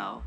now.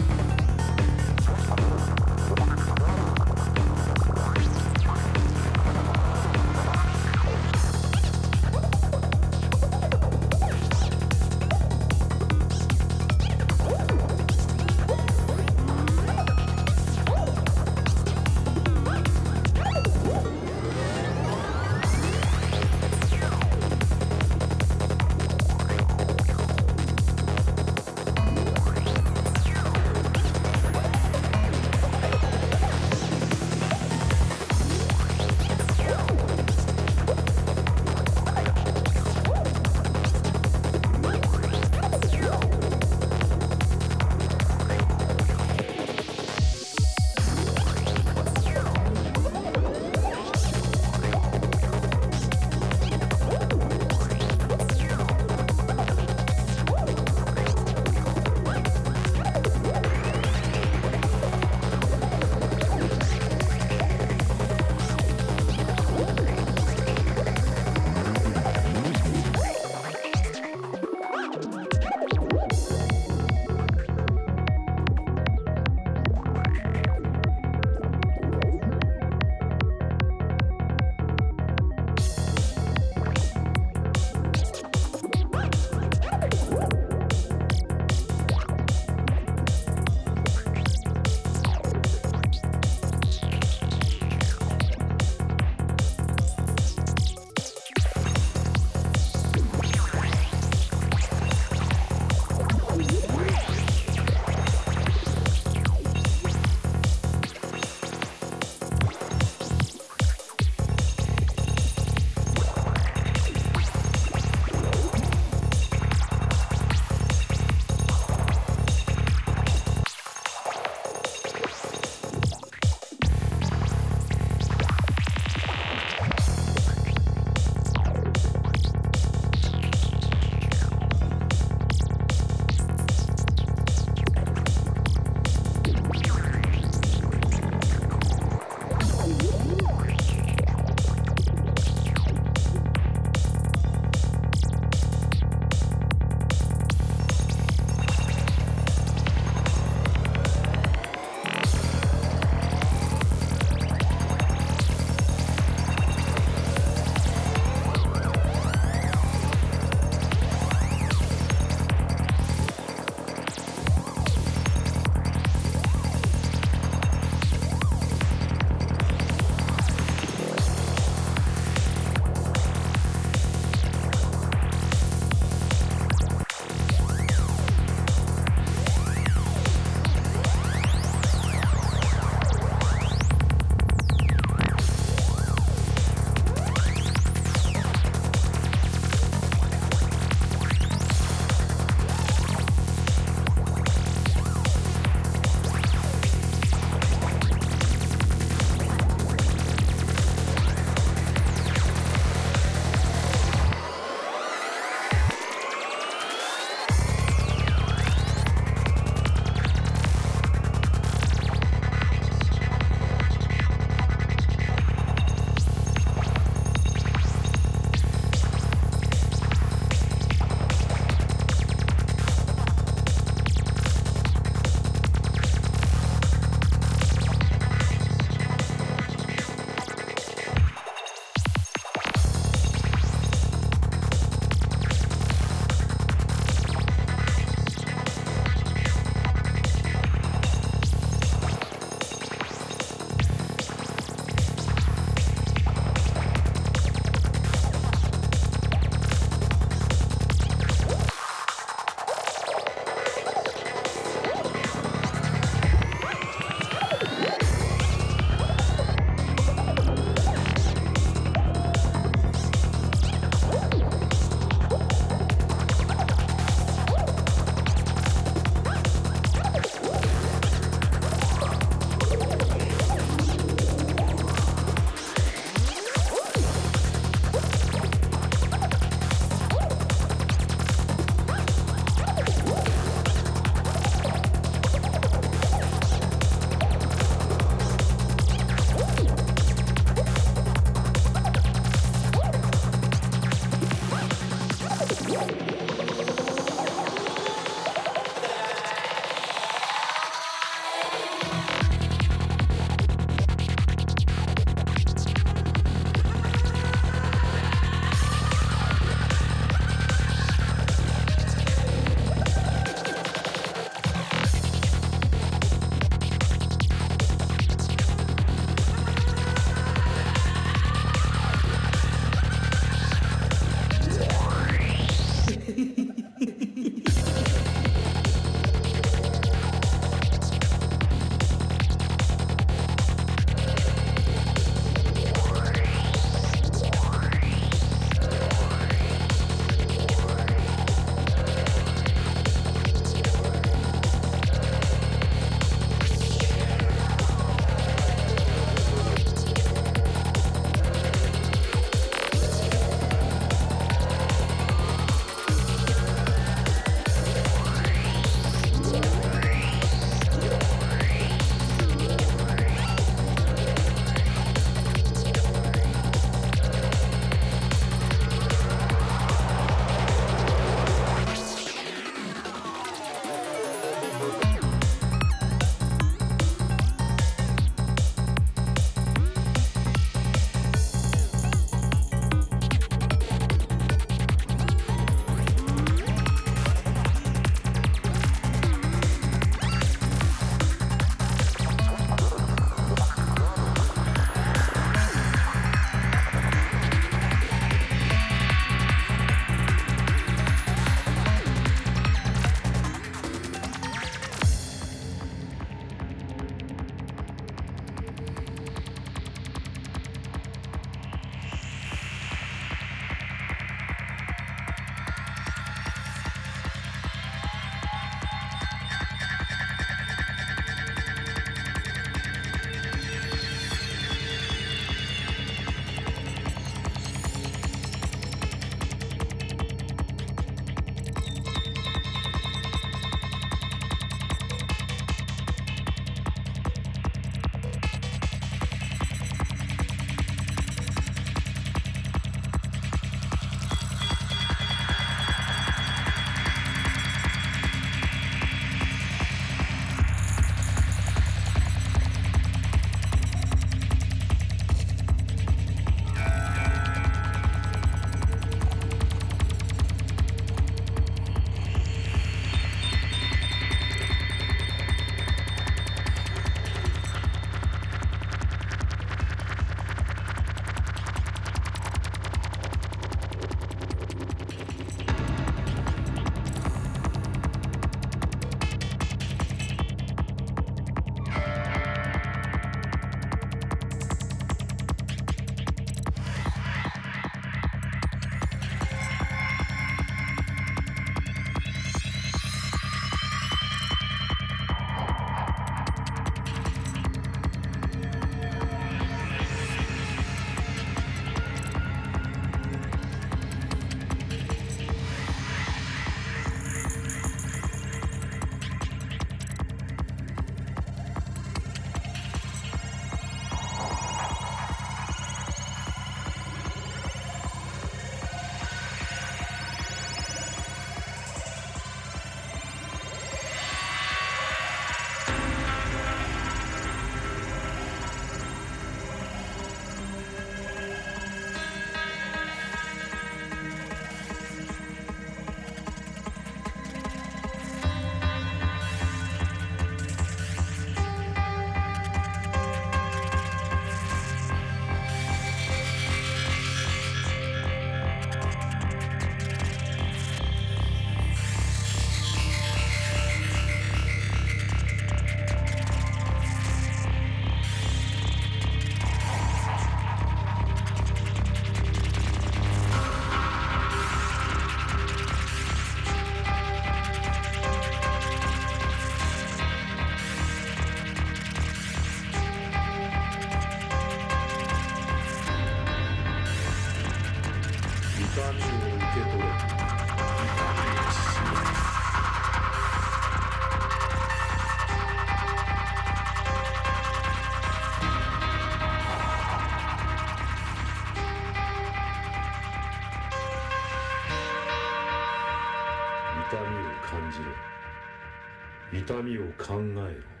痛みを考えろ。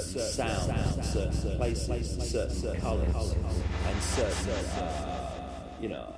Certain sounds, certain places, certain colours, and certain, uh, you know.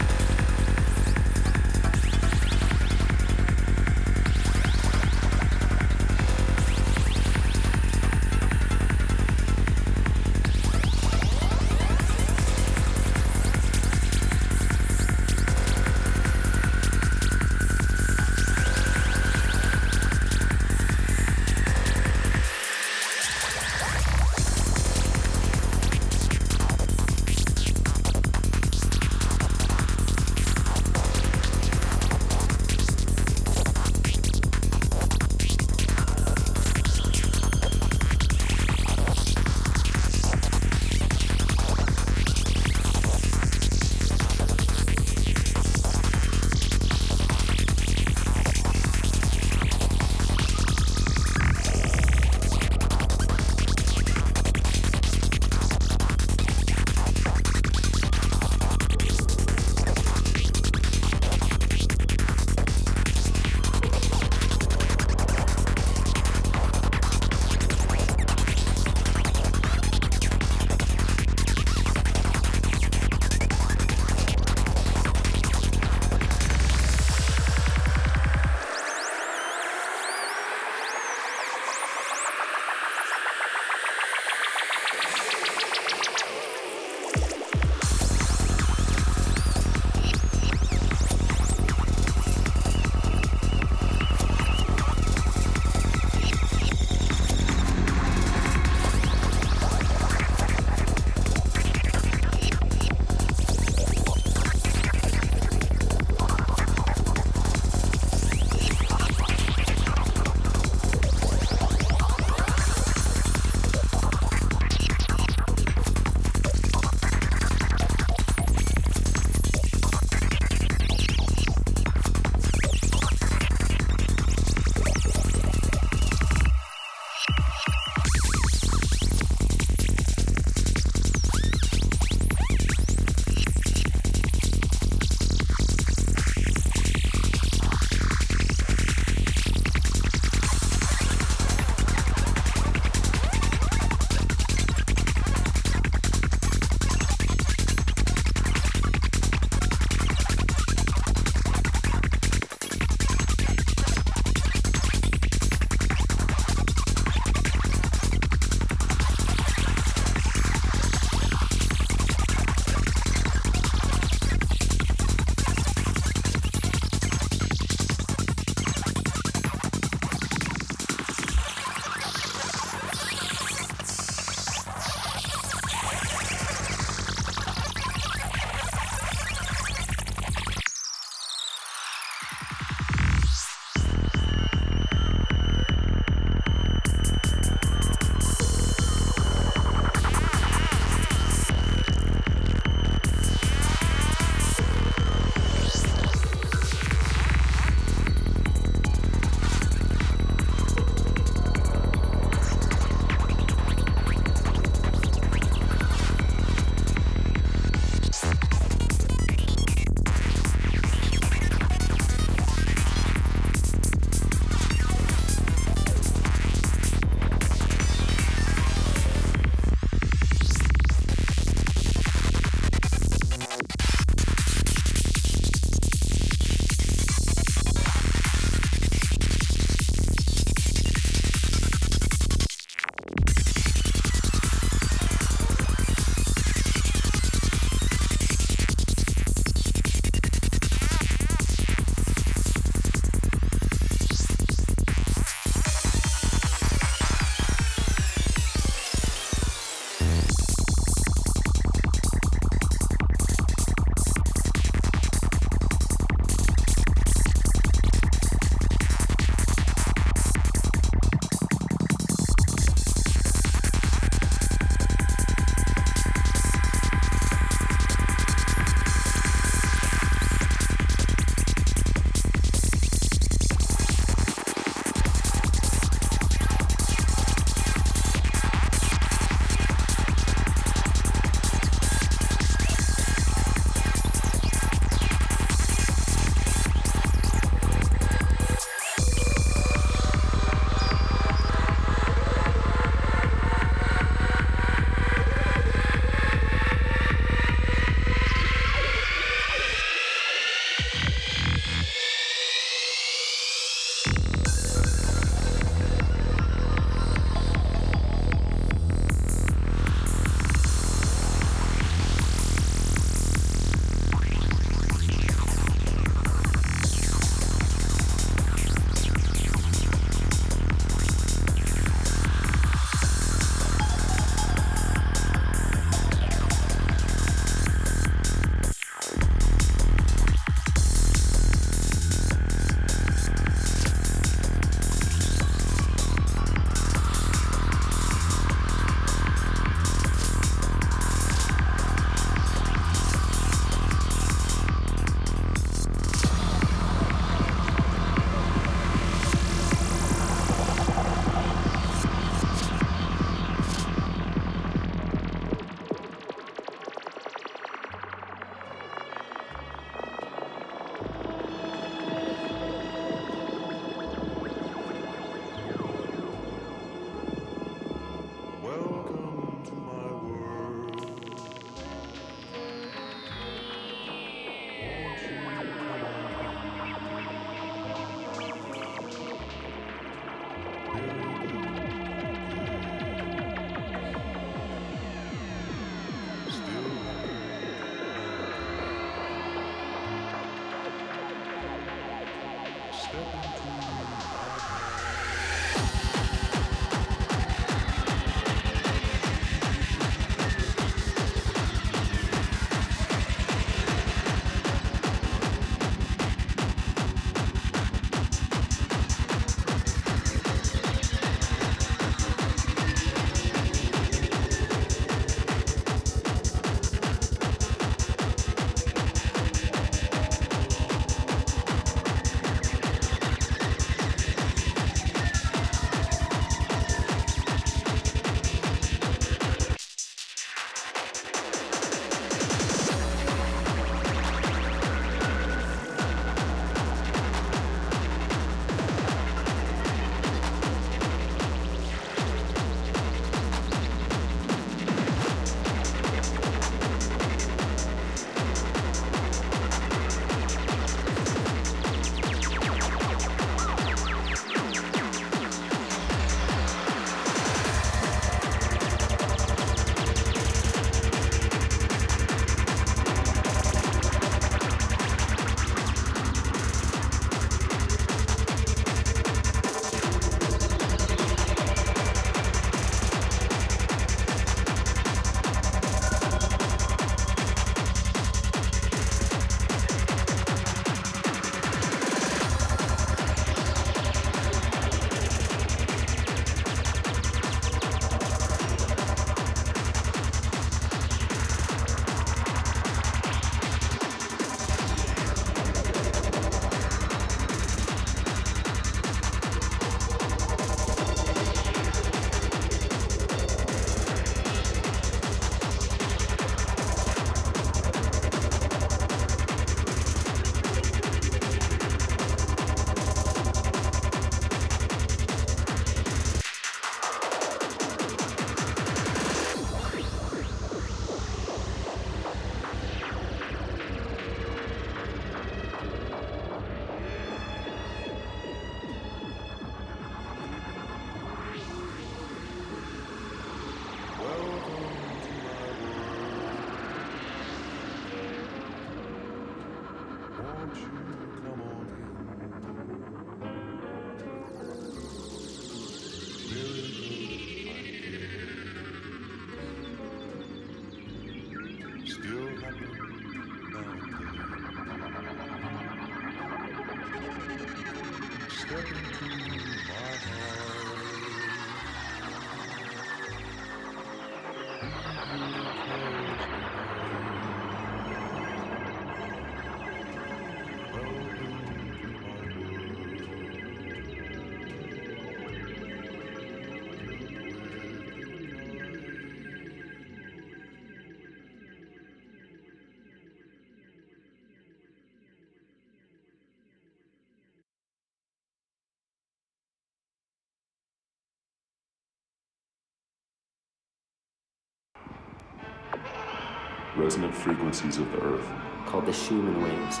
Resonant frequencies of the Earth. called the Schumann waves.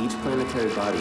Each planetary body